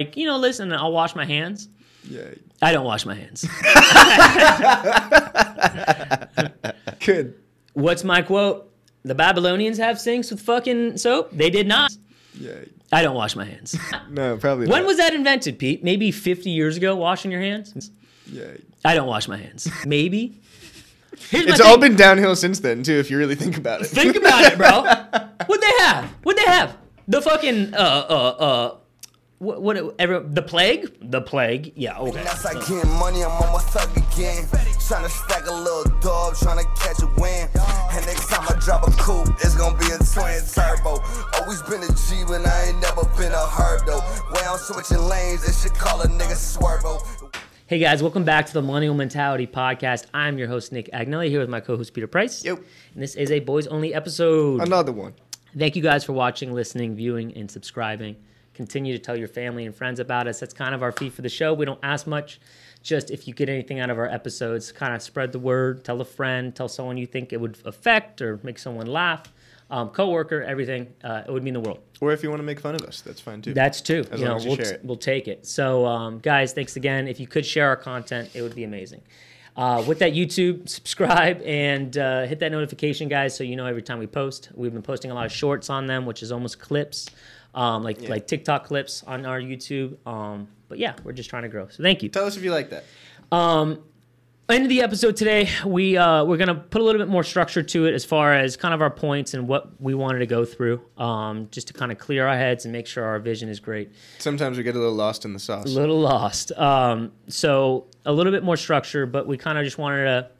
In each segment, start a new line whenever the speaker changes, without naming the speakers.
like, you know, listen, I'll wash my hands.
Yeah.
I don't wash my hands.
Good.
What's my quote? The Babylonians have sinks with fucking soap. They did not.
Yeah.
I don't wash my hands.
No, probably
when
not.
was that invented, Pete? Maybe 50 years ago, washing your hands?
Yeah.
I don't wash my hands. Maybe. Here's my
It's
thing.
all been downhill since then, too, if you really think about it.
Think about it, bro. What'd they have? What'd they have? The fucking uh uh uh. What, what ever the plague? The plague? Yeah. Okay.
That's like getting money, I'm on my thug again. Tryna stack a little dub, tryna catch a win. And next time I drop a coupe, it's gonna be a twin turbo. Always been a G, but I ain't never been a herb though. Way I'm switching lanes, they should call a nigga swervo.
Hey guys, welcome back to the Millennial Mentality Podcast. I'm your host Nick Agnelli here with my co-host Peter Price.
Yep.
And this is a boys only episode.
Another one.
Thank you guys for watching, listening, viewing, and subscribing. Continue to tell your family and friends about us. That's kind of our fee for the show. We don't ask much. Just if you get anything out of our episodes, kind of spread the word, tell a friend, tell someone you think it would affect or make someone laugh, um, coworker, everything. Uh, it would mean the world.
Or if you want to make fun of us, that's fine, too.
That's true.
As
you know,
you
we'll,
it.
we'll take it. So, um, guys, thanks again. If you could share our content, it would be amazing. Uh, with that, YouTube, subscribe and uh, hit that notification, guys, so you know every time we post. We've been posting a lot of shorts on them, which is almost clips, um, like
Yeah.
like TikTok clips on our YouTube. Um, but yeah, we're just trying to grow. So thank you.
Tell us if you like that.
Um, end of the episode today, we uh, we're gonna put a little bit more structure to it as far as kind of our points and what we wanted to go through, um, just to kind of clear our heads and make sure our vision is great.
Sometimes we get a little lost in the sauce.
A little lost. Um, so a little bit more structure, but we kind of just wanted to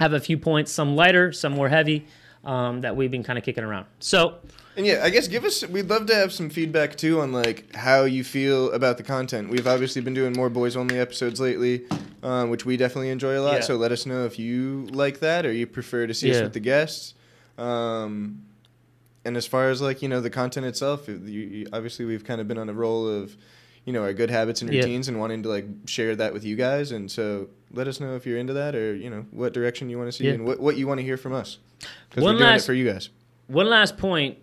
have a few points, some lighter, some more heavy, um, that we've been kind of kicking around. So
And yeah, I guess give us. We'd love to have some feedback too on like how you feel about the content. We've obviously been doing more boys only episodes lately, um, which we definitely enjoy a lot.
Yeah.
So let us know if you like that or you prefer to see us with the guests. Um, and as far as like you know the content itself, you, you, obviously we've kind of been on a roll of you know our good habits and
Yeah.
routines and wanting to like share that with you guys. And so let us know if you're into that or you know what direction you want to see
Yeah.
and what what you want to hear from us because we're doing
last-
it for you guys.
one last point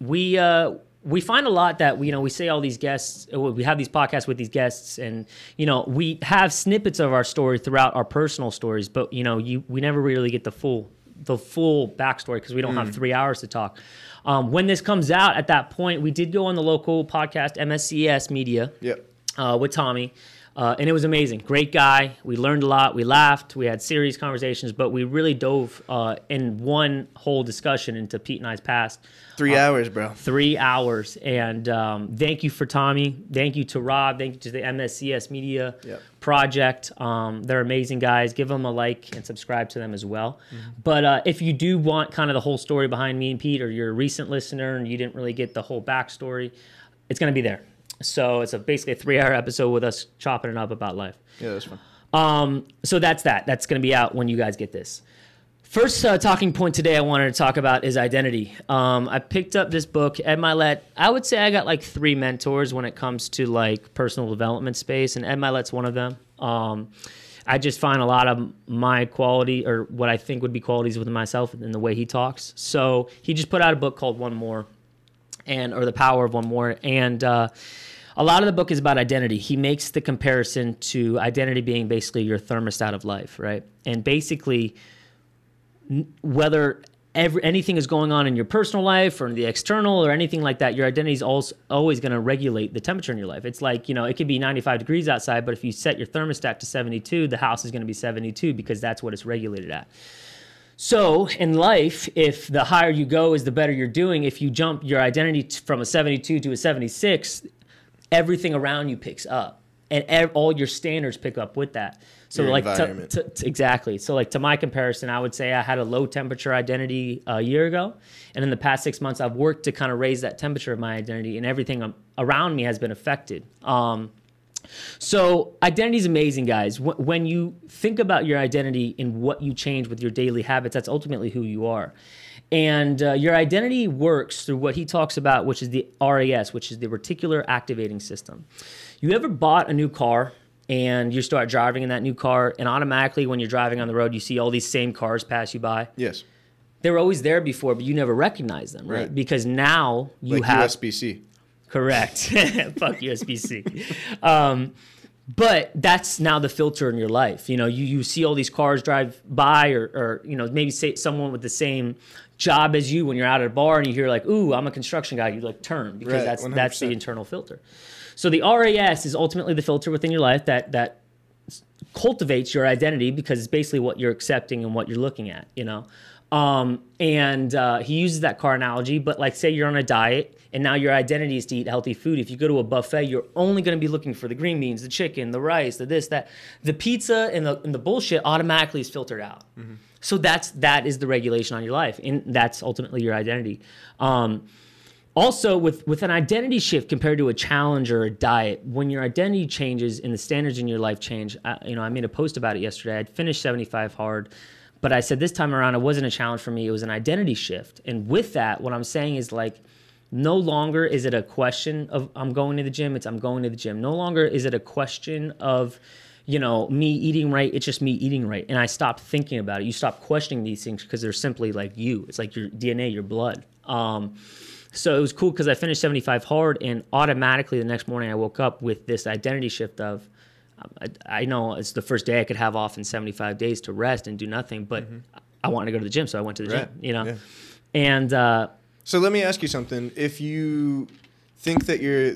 we uh we find a lot that we you know we say all these guests uh, we have these podcasts with these guests and you know we have snippets of our story throughout our personal stories but you know you we never really get the full the full backstory because we don't have three hours to talk um, when this comes out at that point we did go on the local podcast mscs media
Yep.
uh, with Tommy. Uh, and it was amazing. Great guy. We learned a lot. We laughed. We had serious conversations, but we really dove uh, in one whole discussion into Pete and I's past.
Three hours, bro.
Three hours. And um, thank you for Tommy. Thank you to Rob. Thank you to the MSCS Media
Yep.
Project. Um, they're amazing guys. Give them a like and subscribe to them as well.
Mm-hmm.
But uh, if you do want kind of the whole story behind me and Pete, or you're a recent listener and you didn't really get the whole backstory, it's going to be there. So it's a, basically a three hour episode with us chopping it up about life.
Yeah, that's fun.
Um, so that's that. That's going to be out when you guys get this. First uh, talking point today I wanted to talk about is identity. Um, I picked up this book, Ed Mylett. I would say I got like three mentors when it comes to like personal development space, and Ed Mylett's one of them. Um, I just find a lot of my quality or what I think would be qualities within myself in the way he talks. So he just put out a book called One More, and or the power of one more and uh, a lot of the book is about identity. He makes the comparison to identity being basically your thermostat of life right? And basically n- whether every, anything is going on in your personal life or in the external or anything like that your identity is always, always going to regulate the temperature in your life. It's like you know it could be 95 degrees outside but if you set your thermostat to 72 the house is going to be 72 because that's what it's regulated at. So in life, if the higher you go is the better you're doing. If you jump your identity from a 72 to a 76, everything around you picks up, and ev- all your standards pick up with that. So
Your
like to, to, to- exactly. So like to my comparison, I would say I had a low temperature identity a year ago, and in the past six months, I've worked to kind of raise that temperature of my identity, and everything around me has been affected. Um, so identity is amazing, guys. Wh- When you think about your identity and what you change with your daily habits, that's ultimately who you are. And uh, your identity works through what he talks about, which is the RAS, which is the reticular activating system. You ever bought a new car and you start driving in that new car, and automatically when you're driving on the road, you see all these same cars pass you by?
Yes.
They were always there before, but you never recognize them, right?
Right.
Because now you
like
have
USBC.
Correct. Fuck USB-C. Um, but that's now the filter in your life. You know, you, you see all these cars drive by, or, or you know, maybe say someone with the same job as you when you're out at a bar and you hear like, "Ooh, I'm a construction guy." You like turn because
Right,
that's that's the internal filter. So the RAS is ultimately the filter within your life that that cultivates your identity because it's basically what you're accepting and what you're looking at, you know. Um, and uh, he uses that car analogy, but like say you're on a diet and now your identity is to eat healthy food. If you go to a buffet, you're only going to be looking for the green beans, the chicken, the rice, the this, that. The pizza and the and the bullshit automatically is filtered out. So that's that is the regulation on your life, and that's ultimately your identity. Um, also with with an identity shift compared to a challenge or a diet when your identity changes and the standards in your life change I, you know i made a post about it yesterday i'd finished 75 hard but i said this time around it wasn't a challenge for me. It was an identity shift. And with that what i'm saying is like no longer is it a question of i'm going to the gym it's i'm going to the gym. No longer is it a question of you know me eating right it's just me eating right. And i stopped thinking about it. You stop questioning these things because they're simply like you. It's like your dna your blood. Um, so it was cool because I finished 75 hard, and automatically the next morning I woke up with this identity shift of, I, I know it's the first day I could have off in 75 days to rest and do nothing, but I wanted to go to the gym, so I went to the
Right.
gym, you know?
Yeah.
And uh,
So let me ask you something. If you think that your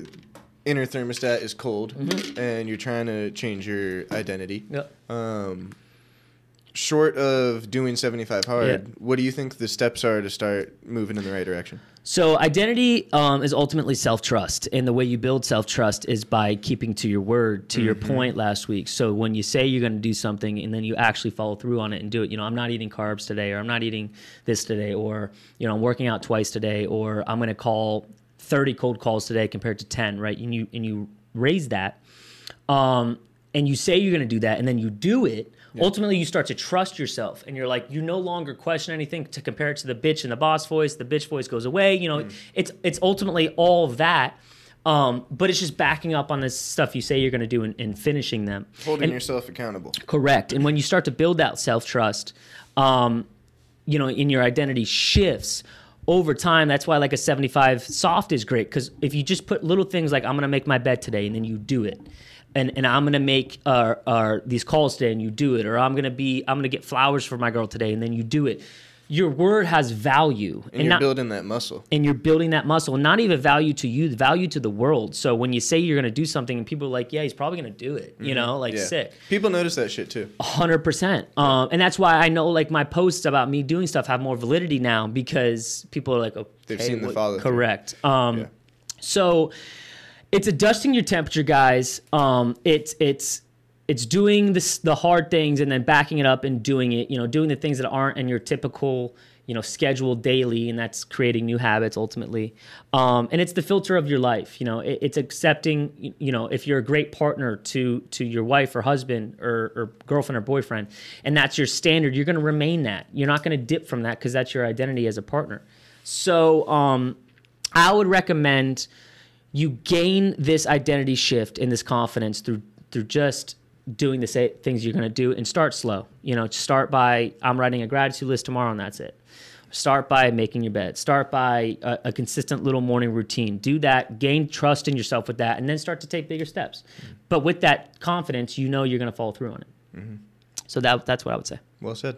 inner thermostat is cold and you're trying to change your identity, um, short of doing 75 hard,
Yeah.
what do you think the steps are to start moving in the right direction?
So identity um, is ultimately self-trust, and the way you build self-trust is by keeping to your word. To your point last week, so when you say you're going to do something and then you actually follow through on it and do it, you know, I'm not eating carbs today, or I'm not eating this today, or you know, I'm working out twice today, or I'm going to call 30 cold calls today compared to 10, right? And you and you raise that, um, and you say you're going to do that, and then you do it. Ultimately, you start to trust yourself, and you're like, you no longer question anything to compare it to the bitch and the boss voice. The bitch voice goes away. You know,
Mm.
it's it's ultimately all that, um, but it's just backing up on this stuff you say you're going to do and, and finishing them.
Holding
And-
yourself accountable.
Correct. And when you start to build that self trust, um, you know, in your identity shifts over time. That's why like a 75 soft is great because if you just put little things like I'm gonna make my bed today and then you do it. And, and I'm gonna make uh, uh, these calls today and you do it, or I'm gonna be I'm gonna get flowers for my girl today and then you do it. Your word has value,
And, you're
not,
building that muscle.
and you're building that muscle, and not even value to you, value to the world. So when you say you're gonna do something and people are like, yeah, he's probably gonna do it, you know, like
Mm-hmm. Yeah.
sick.
People notice that shit too.
Hundred percent, um, and that's why I know like my posts about me doing stuff have more validity now because people are like, okay,
They've seen the
what-
follow-through.
Correct. Um,
Yeah.
So it's adjusting your temperature, guys. Um, it's it's it's doing the hard things and then backing it up and doing it. You know, doing the things that aren't in your typical you know schedule daily, and that's creating new habits ultimately. Um, and it's the filter of your life. You know, it, it's accepting. You know, if you're a great partner to to your wife or husband or, or girlfriend or boyfriend, and that's your standard, you're going to remain that. You're not going to dip from that because that's your identity as a partner. So um, I would recommend you gain this identity shift and this confidence through through just doing the sa- things you're going to do and start slow. You know, start by I'm writing a gratitude list tomorrow and that's it. Start by making your bed. Start by a, a consistent little morning routine. Do that. Gain trust in yourself with that, and then start to take bigger steps. Mm-hmm. But with that confidence, you know you're going to follow through on it. Mm-hmm. So that that's what I would say.
Well said.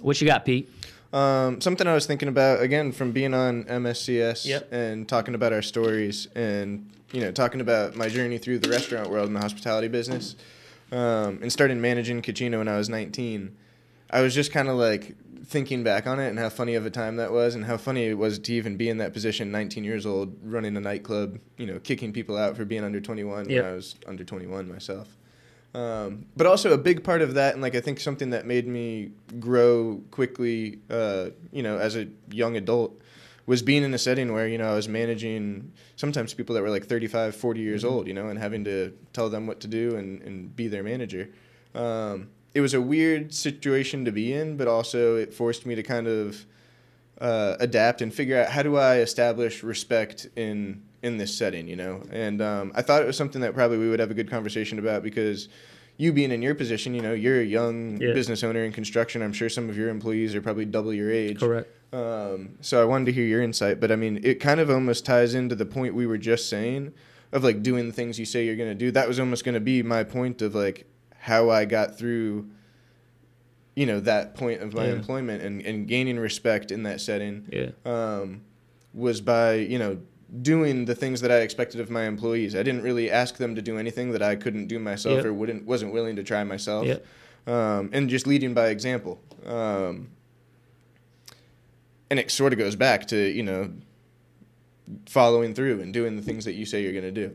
What you got, Pete?
Um, something I was thinking about again from being on MSCS
Yep.
and talking about our stories and you know talking about my journey through the restaurant world and the hospitality business um, and starting managing Cucino when I was 19. I was just kind of like thinking back on it and how funny of a time that was and how funny it was to even be in that position 19 years old running a nightclub you know kicking people out for being under 21
Yep.
when I was under 21 myself um, but also a big part of that, and like I think something that made me grow quickly, uh, you know, as a young adult, was being in a setting where you know I was managing sometimes people that were like 35, 40 years old, you know, and having to tell them what to do and, and be their manager. Um, it was a weird situation to be in, but also it forced me to kind of uh, adapt and figure out how do I establish respect in in this setting, you know. And um, I thought it was something that probably we would have a good conversation about because you being in your position, you know, you're a young
Yeah.
business owner in construction. I'm sure some of your employees are probably double your age.
Correct.
Um, so I wanted to hear your insight, but I mean, it kind of almost ties into the point we were just saying of like doing the things you say you're going to do. That was almost going to be my point of like how I got through, you know, that point of my
Yeah.
employment and, and gaining respect in that setting
Yeah.
um, was by you know doing the things that I expected of my employees. I didn't really ask them to do anything that I couldn't do myself
Yep.
or wouldn't wasn't willing to try myself.
Yep.
Um, and just leading by example. Um, and it sort of goes back to you know following through and doing the things that you say you're going to do.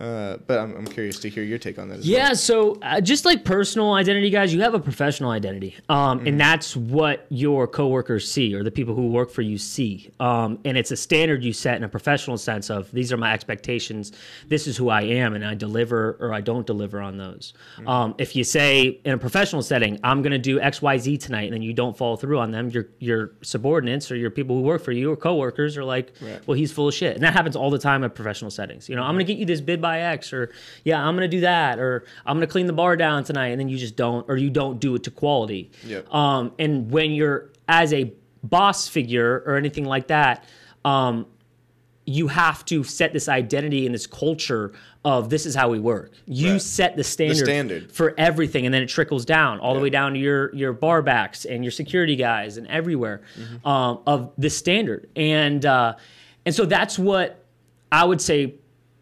Uh, but I'm, I'm curious to hear your take on that as
Yeah,
well.
so uh, just like personal identity, guys, you have a professional identity, um, and that's what your coworkers see or the people who work for you see. Um, and it's a standard you set in a professional sense of these are my expectations. This is who I am, and I deliver or I don't deliver on those. Um, if you say in a professional setting, I'm going to do X, Y, Z tonight, and then you don't follow through on them, your your subordinates or your people who work for you or coworkers are like,
Right.
well, he's full of shit, and that happens all the time in professional settings. You know, I'm going to get you this bid by X, or yeah, I'm to do that, or I'm to clean the bar down tonight, and then you just don't, or you don't do it to quality.
Yep.
Um, and when you're as a boss figure or anything like that, um, you have to set this identity and this culture of this is how we work. You
Right.
set the standard,
standard.
for everything, and then it trickles down all the way down to your your bar backs and your security guys and everywhere
Mm-hmm.
um, of the standard. And uh, and so that's what I would say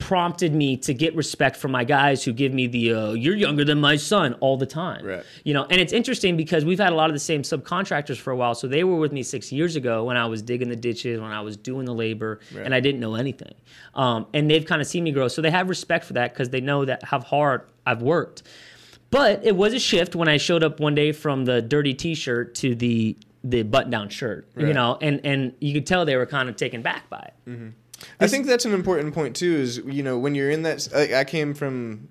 prompted me to get respect from my guys who give me the uh, "you're younger than my son" all the time.
Right.
You know, and it's interesting because we've had a lot of the same subcontractors for a while. So they were with me six years ago when I was digging the ditches, when I was doing the labor,
Right.
and I didn't know anything. Um, and they've kind of seen me grow, so they have respect for that because they know that how hard I've worked. But it was a shift when I showed up one day from the dirty T-shirt to the the button-down shirt. You know, and and you could tell they were kind of taken back by it.
I think that's an important point too. Is you know when you're in that. Like, I came from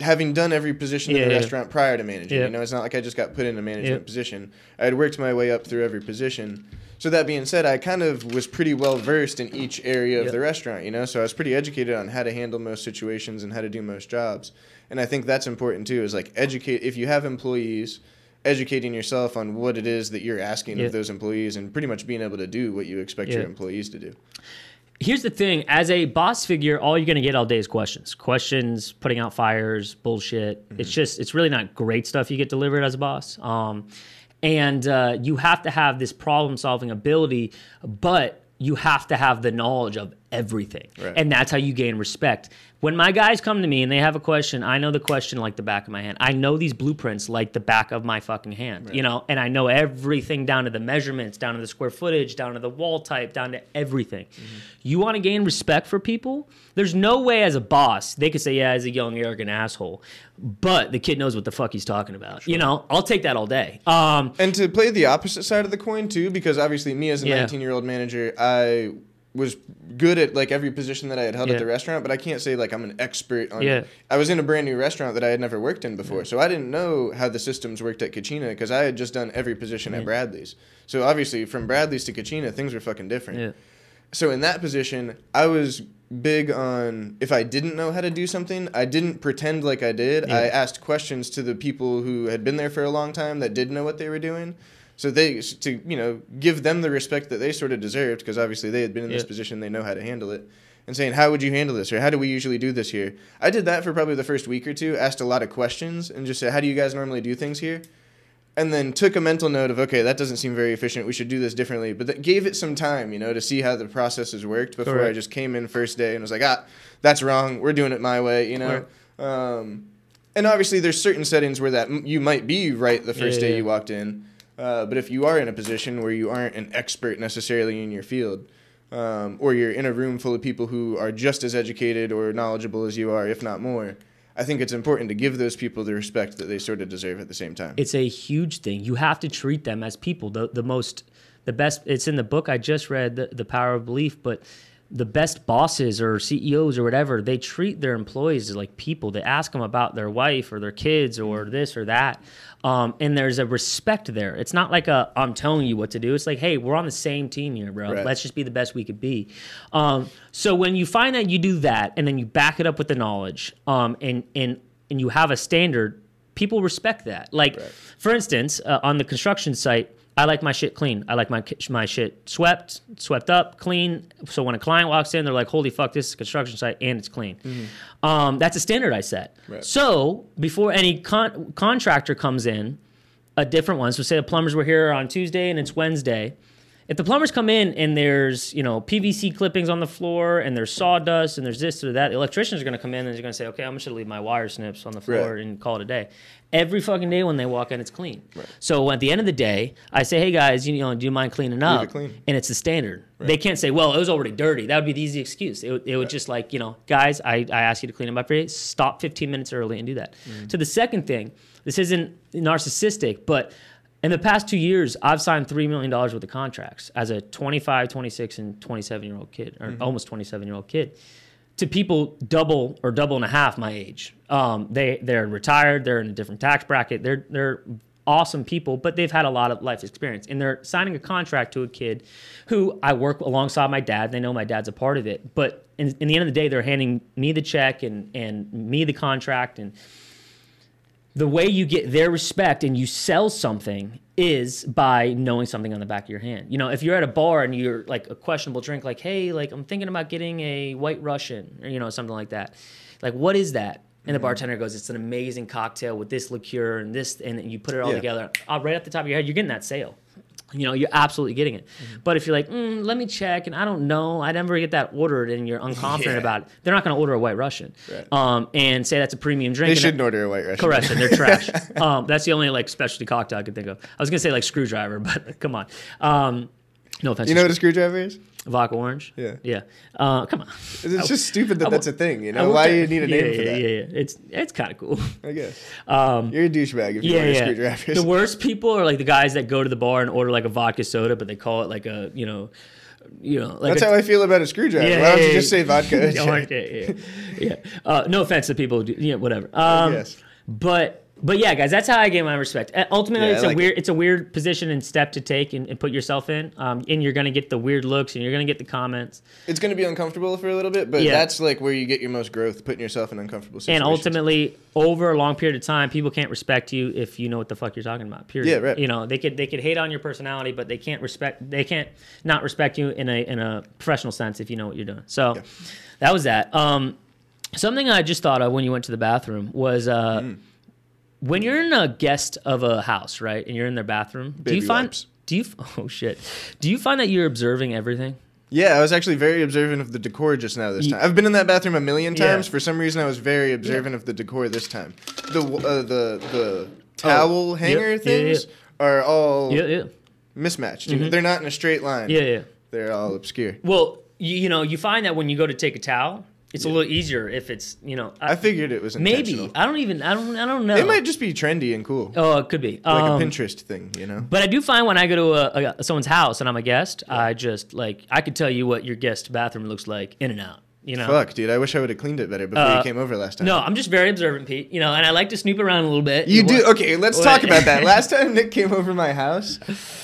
having done every position
Yeah,
in the
yeah.
restaurant prior to managing.
Yeah.
You know, it's not like I just got put in a management position. I had worked my way up through every position. So that being said, I kind of was pretty well versed in each area of the restaurant. You know, so I was pretty educated on how to handle most situations and how to do most jobs. And I think that's important too. Is like educate if you have employees. Educating yourself on what it is that you're asking
Yeah.
of those employees, and pretty much being able to do what you expect
Yeah.
your employees to do.
Here's the thing: as a boss figure, all you're gonna get all day is questions, questions, putting out fires, bullshit. It's just, it's really not great stuff you get delivered as a boss. Um, and uh, you have to have this problem-solving ability, but you have to have the knowledge of everything,
Right.
and that's how you gain respect. When my guys come to me and they have a question, I know the question like the back of my hand. I know these blueprints like the back of my fucking hand, you know, and I know everything down to the measurements, down to the square footage, down to the wall type, down to everything. You want to gain respect for people? There's no way as a boss they could say, yeah, he's a young, arrogant asshole, but the kid knows what the fuck he's talking about. You know, I'll take that all day. Um,
And to play the opposite side of the coin too, because obviously me as a
Yeah.
19 year old manager, I was good at like every position that I had held
Yeah.
at the restaurant, but I can't say like I'm an expert on.
Yeah.
I was in a brand new restaurant that I had never worked in before, so I didn't know how the systems worked at Kachina because I had just done every position
Yeah.
at Bradley's. So obviously from Bradley's to Kachina, things were fucking different.
yeah.
So in that position, I was big on if I didn't know how to do something, I didn't pretend like I did.
Yeah.
I asked questions to the people who had been there for a long time that did know what they were doing. So they to you know give them the respect that they sort of deserved because obviously they had been in this
Yeah.
position, they know how to handle it. And saying, "How would you handle this?" or "How do we usually do this here?" I did that for probably the first week or two. Asked a lot of questions and just said, "How do you guys normally do things here?" and then took a mental note of okay that doesn't seem very efficient we should do this differently but that gave it some time you know to see how the processes worked before i just came in first day and was like ah that's wrong we're doing it my way you know um, and obviously there's certain settings where that m- you might be right the first
Yeah,
day
yeah.
you walked in uh, but if you are in a position where you aren't an expert necessarily in your field um, or you're in a room full of people who are just as educated or knowledgeable as you are if not more I think it's important to give those people the respect that they sort of deserve at the same time.
it's a huge thing. You have to treat them as people. The the most the best it's in the book I just read, the, the power of belief, but the best bosses or CEOs or whatever, they treat their employees as like people. They ask them about their wife or their kids or this or that. Um, and there's a respect there. It's not like a I'm telling you what to do. It's like, hey, we're on the same team here, bro.
Right.
Let's just be the best we could be. Um, so when you find that you do that and then you back it up with the knowledge, um, and and and you have a standard, people respect that. Like,
Right.
for instance, uh, on the construction site, I like my shit clean. I like my my shit swept, swept up, clean. So when a client walks in, they're like, "Holy fuck, this is a construction site and it's clean." Um, that's a standard I set.
Right.
So before any con- contractor comes in, a different one. So say the plumbers were here on Tuesday and it's Wednesday. If the plumbers come in and there's you know PVC clippings on the floor and there's sawdust and there's this or that, the electricians are going to come in and they're going to say, okay, I'm just going to leave my wire snips on the floor
Right.
and call it a day. Every fucking day when they walk in, it's clean. So at the end of the day, I say, hey guys, you know, do you mind cleaning up?
it clean.
And it's the standard. They can't say, well, it was already dirty. That would be the easy excuse. It, would- it would just like, you know, guys, I, I ask you to clean up for you. Stop 15 minutes early and do that.
Mm-hmm.
To the second thing, this isn't narcissistic, but in the past two years, I've signed $3 million worth of contracts as a 25, 26, and 27 year old kid, or almost 27 year old kid, to people double or double and a half my age. Um, they, they're retired, they're in a different tax bracket, they're, they're awesome people, but they've had a lot of life experience. And they're signing a contract to a kid who I work alongside my dad. They know my dad's a part of it. But in, in the end of the day, they're handing me the check and, and me the contract. And the way you get their respect and you sell something is by knowing something on the back of your hand. You know, if you're at a bar and you're like a questionable drink, like, hey, like I'm thinking about getting a white Russian or, you know, something like that. Like, what is that? And the bartender goes, it's an amazing cocktail with this liqueur and this, and you put it all
Yeah.
together. Uh, right off the top of your head, you're getting that sale. You know, you're absolutely getting it. But if you're like, mm, let me check, and I don't know, I never get that ordered, and you're unconfident
Yeah.
about it, they're not going to order a White Russian,
Right.
um, and say that's a premium drink.
They shouldn't order a white Russian.
Correction, they're trash. um, that's the only like specialty cocktail I could think of. I was gonna say like screwdriver, but come on. Um, no offense.
You know what a screwdriver is?
Vodka orange?
Yeah.
yeah. Uh, come on.
It's just stupid that that's a thing. You know why do you need a name
yeah,
for
yeah,
that?
Yeah, yeah. It's it's kind of cool.
I guess
Um,
you're a douchebag if you
yeah,
order
yeah.
screwdrivers.
The worst people are like the guys that go to the bar and order like a vodka soda, but they call it like a you know, you know, like
That's
a,
how I feel about a screwdriver.
Yeah,
Why don't
yeah,
you just say vodka?
Yeah, yeah, yeah, yeah. Uh, no offense to people, who do, yeah, whatever. Um,
Yes.
But but yeah, guys, that's how I gain my respect. Uh, Ultimately,
Yeah,
it's a
like
weird it's a weird position and step to take and, and put yourself in, um, and you're gonna get the weird looks and you're gonna get the comments,
It's going to be uncomfortable for a little bit, but
Yeah.
that's like where you get your most growth, putting yourself in uncomfortable situations.
and ultimately, over a long period of time, people can't respect you if you know what the fuck you're talking about. Period.
Yeah, right.
You know, they could they could hate on your personality, but they can't respect they can't not respect you in a in a professional sense if you know what you're doing. So
Yeah.
that was that. Um, something I just thought of when you went to the bathroom was uh,
Mm.
When you're in a guest of a house, right, and you're in their bathroom. do you find?
wipes.
Do you? Oh shit! Do you find that you're observing everything?
Yeah, I was actually very observant of the decor just now this time. I've been in that bathroom a million
Yeah.
times. For some reason, I was very observant of the decor this time. The uh, the the towel
Oh,
hanger
yeah, yeah,
things are all
Yeah, yeah,
mismatched. You know, they're not in a straight line.
yeah, yeah.
They're all obscure.
Well, you, you know, you find that when you go to take a towel, it's a little easier if it's you know.
I figured it was
maybe. I don't even I don't I don't know.
It might just be trendy and cool,
Oh, it could be
like
Um,
a Pinterest thing, you know.
But I do find when I go to a, a, someone's house and I'm a guest, I just like I could tell you what your guest bathroom looks like in and out. You know.
Fuck, dude, I wish I would have cleaned it better before
Uh,
you came over last time.
No, I'm just very observant, Pete. You know, and I like to snoop around a little bit.
You
know
do
what?
okay. Let's
What-
talk about that. Last time Nick came over my house,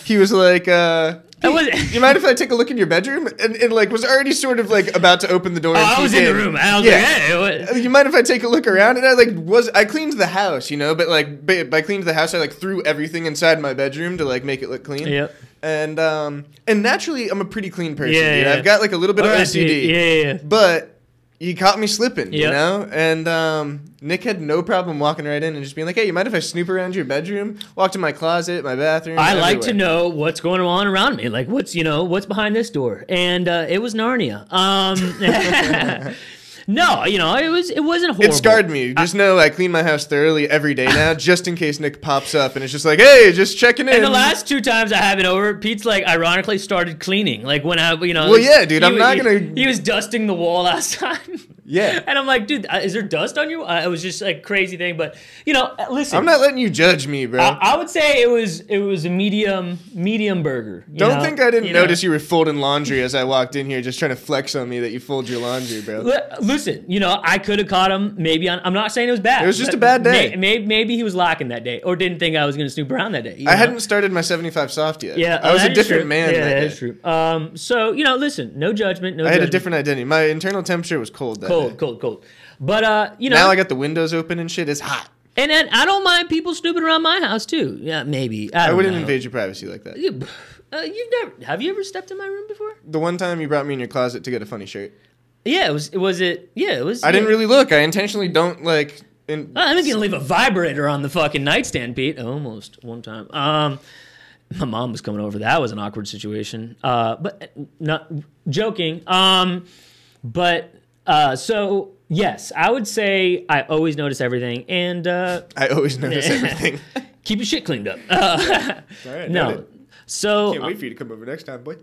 he was like, uh,
I was-
"You mind if I take a look in your bedroom?" And, and like was already sort of like about to open the door.
Oh, I was
peek
in the room. I was
Yeah.
like, hey, what?
You mind if I take a look around? And I like was I cleaned the house, you know, but like by, by cleaned the house, I like threw everything inside my bedroom to like make it look clean.
Yep.
And um and naturally, I'm a pretty clean person.
Yeah,
dude.
yeah.
I've got like a little bit
All
of
right,
OCD.
yeah, yeah.
But you caught me slipping, you know? And um, Nick had no problem walking right in and just being like, hey, you mind if I snoop around your bedroom? Walk to my closet, my bathroom.
I like to know what's going on around me. Like, what's you know, what's behind this door? And uh, it was Narnia. Um, no, you know, it was it wasn't horrible.
It scarred me. Just know I clean my house thoroughly every day now, just in case Nick pops up and it's just like, hey, just checking in.
And the last two times I have it over, Pete's like ironically started cleaning. Like when I, you know.
Well, yeah, dude,
he
I'm not
he-
gonna-
He was dusting the wall last time.
Yeah.
And I'm like, dude, uh, is there dust on you? Uh, it was just like crazy thing, but you know, uh, listen.
I'm not letting you judge me, bro.
I, I would say it was it was a medium medium burger.
Don't
know?
think I didn't
You know?
notice you were folding laundry as I walked in here, just trying to flex on me that you fold your laundry, bro.
Li- Listen, you know, I could have caught him maybe on. I'm not saying it was bad.
It was just a bad day.
May, maybe, maybe he was lacking that day, or didn't think I was going to snoop around that day.
I
know?
hadn't started my 75 soft yet.
Yeah,
I
oh,
was a different
true.
man
Yeah,
that
that
day.
true. Um, so you know, listen, no judgment, no.
I had a different identity. My internal temperature was cold that
cold,
day.
cold, cold. But uh, you know,
Now I got the windows open and shit. It's hot.
And then I don't mind people snooping around my house too. Yeah, maybe. I,
I wouldn't
know.
invade your privacy like that.
You, uh, you've never have you ever stepped in my room before?
The one time you brought me in your closet to get a funny shirt,
Yeah, it was. Was it? Yeah, it was.
I didn't really look. I intentionally don't like. In,
I'm gonna leave a vibrator on the fucking nightstand, Pete. Almost one time. Um, my mom was coming over. That was an awkward situation. Uh, but not joking. Um, but uh, so yes, I would say I always notice everything and uh,
I always notice everything.
keep your shit cleaned up. Uh,
All right,
no.
noted.
So
Can't wait for you to come over next time, boy.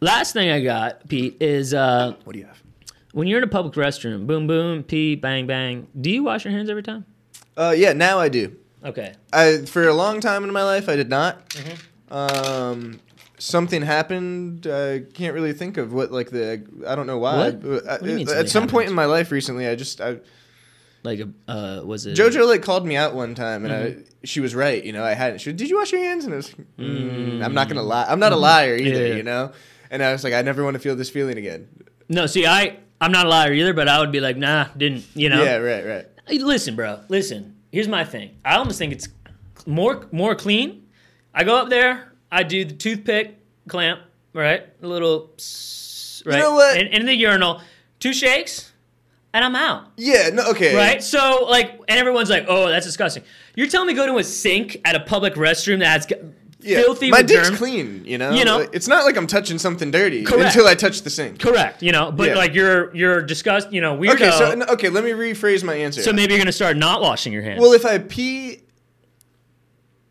last thing I got, Pete, is uh,
What do you have?
When you're in a public restroom, boom, boom, pee, bang, bang. Do you wash your hands every time?
Uh, yeah, now I do.
Okay.
I for a long time in my life I did not.
Mm-hmm.
Um, something happened. I can't really think of what like the I don't know why.
What?
but, uh,
What mean
at some point in my life recently, I just I,
Like, uh, was it
JoJo like called me out one time, and
Mm-hmm.
I she was right. You know, I hadn't. She, did you wash your hands? And I was, mm, I'm not gonna lie. I'm not a liar either.
Mm-hmm. Yeah.
You know. And I was like, I never want to feel this feeling again.
No, see, I I'm not a liar either, but I would be like, nah, didn't. You know.
Yeah, right, right.
Hey, Listen, bro. Listen. Here's my thing. I almost think it's more more clean. I go up there. I do the toothpick clamp, right? A little, right?
know what?
In, in the urinal, two shakes, and I'm out.
Yeah. No. Okay.
Right? So like, and everyone's like, "Oh, that's disgusting." You're telling me go to a sink at a public restroom that's g-
Yeah.
filthy
My dick's
germs?
clean. You know.
You know?
It's not like I'm touching something dirty
Correct.
until I touch the sink.
Correct. You know, but
Yeah.
like you're you're disgust. You know, weirdo.
Okay. So okay. Let me rephrase my answer.
So maybe you're gonna start not washing your hands.
Well, if I pee,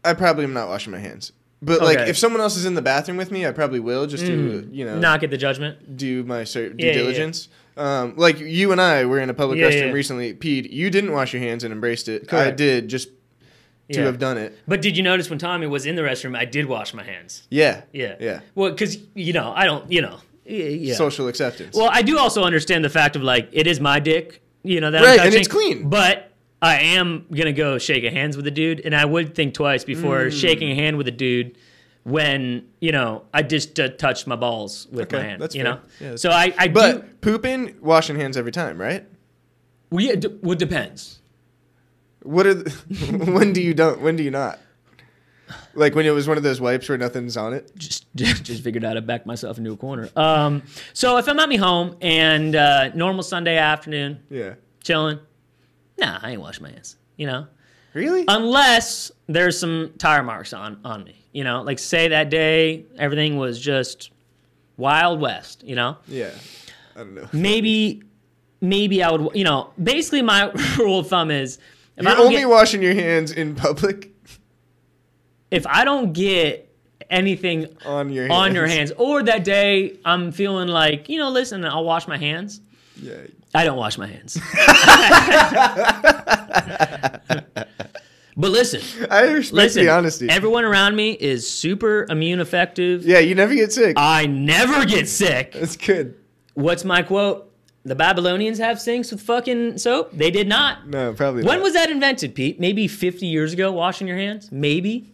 I probably am not washing my hands. But like, if someone else is in the bathroom with me, I probably will just to you know
not get the judgment.
do my cer- due
Yeah, yeah, yeah.
diligence. Um, like you and I were in a public restroom recently. Peed. You didn't wash your hands and embraced it. I did just to
Yeah.
have done it.
But did you notice when Tommy was in the restroom, I did wash my hands.
Yeah.
Yeah.
Yeah.
Well, because you know, I don't. You know. Yeah.
Social acceptance.
Well, I do also understand the fact of like it is my dick. You know that I'm
Right, and it's clean.
But I am gonna go shake a hands with a dude, and I would think twice before
Mm.
shaking a hand with a dude when you know I just uh, touched my balls with
Okay,
my hand.
that's
you
fair.
know.
Yeah, that's
so I, I do.
but pooping, washing hands every time, right?
Well, yeah, d- well, depends.
What are the, when do you don't? When do you not? Like when it was one of those wipes where nothing's on it.
just just figured out to back myself into a corner. Um, so if I'm at me home and uh, normal Sunday afternoon,
Yeah.
chilling, nah, I ain't washing my hands. You know,
Really?
unless there's some tire marks on on me. You know, like say that day everything was just wild west. You know,
yeah. I don't know.
maybe maybe I would. You know, basically my rule of thumb is if
You're only
get,
washing your hands in public
if I don't get anything
on your hands.
on your hands. Or that day I'm feeling like, you know, listen, I'll wash my hands.
Yeah.
I don't wash my hands. but listen,
I respect
listen,
the honesty.
everyone around me is super immune effective.
yeah, you never get sick.
I never get sick.
That's good.
What's my quote? The Babylonians have sinks with fucking soap? They did not.
No, probably
When
not.
was that invented, Pete? Maybe 50 years ago, washing your hands? Maybe.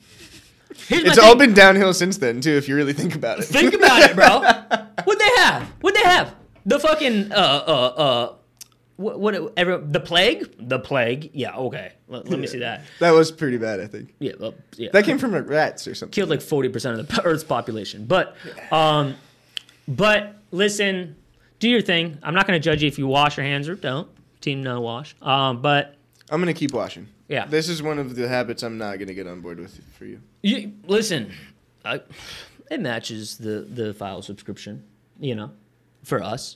Here's
It's all been downhill since then, too, if you really think about it.
Think about it, bro. What they have? What they have? The fucking uh uh uh. What, what ever the plague? The plague? Yeah, okay. Let, let me see that.
That was pretty bad, I think.
Yeah, well, yeah.
That came from like, rats or something.
killed like forty percent of the Earth's population. But, um, but listen, do your thing. I'm not gonna judge you if you wash your hands or don't. Team no wash. Um, but
I'm gonna keep washing.
yeah,
This is one of the habits I'm not gonna get on board with for you.
You, listen, I, it matches the the file subscription. You know, for us,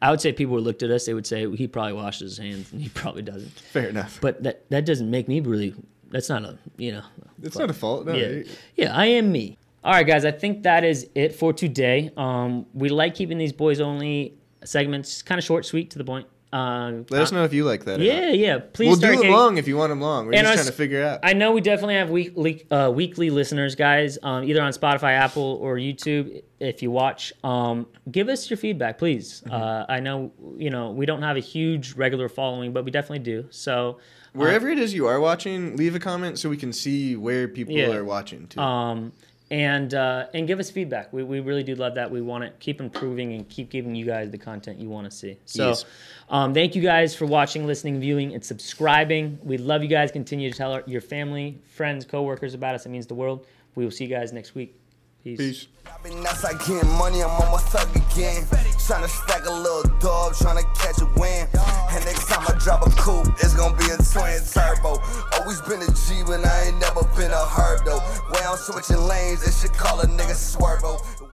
I would say people would looked at us. They would say he probably washes his hands and he probably doesn't.
Fair enough.
But that that doesn't make me really. That's not a you know.
it's not a fault. No,
Yeah, yeah, I am me. All right, guys. I think that is it for today. Um, we like keeping these boys only segments kind of short, sweet, to the point. Um,
Let us know if you like that.
Yeah, yeah. Please
We'll do them
getting-
long if you want them long. We're
And
just
our
trying to figure out.
I know we definitely have weekly uh, weekly listeners, guys. Um, either on Spotify, Apple, or YouTube. If you watch, um, give us your feedback, please.
Mm-hmm.
Uh, I know you know we don't have a huge regular following, but we definitely do. So
Wherever it is you are watching, leave a comment so we can see where people
Yeah.
are watching too.
Um, and uh, and give us feedback. We, we really do love that. We want to keep improving and keep giving you guys the content you want to see. So,
Yes.
um, thank you guys for watching, listening, viewing, and subscribing. We love you guys. Continue to tell our, your family, friends, coworkers about us. It means the world. We will see you guys next week. Peace.
Peace.
I been outside getting money, I'm on my thug again. Tryna stack a little dub, tryna catch a win. And next time I drop a coupe, it's gonna be a twin turbo. Always been a G, but I ain't never been a herb though. Way I'm switching lanes, they should call a nigga swervo.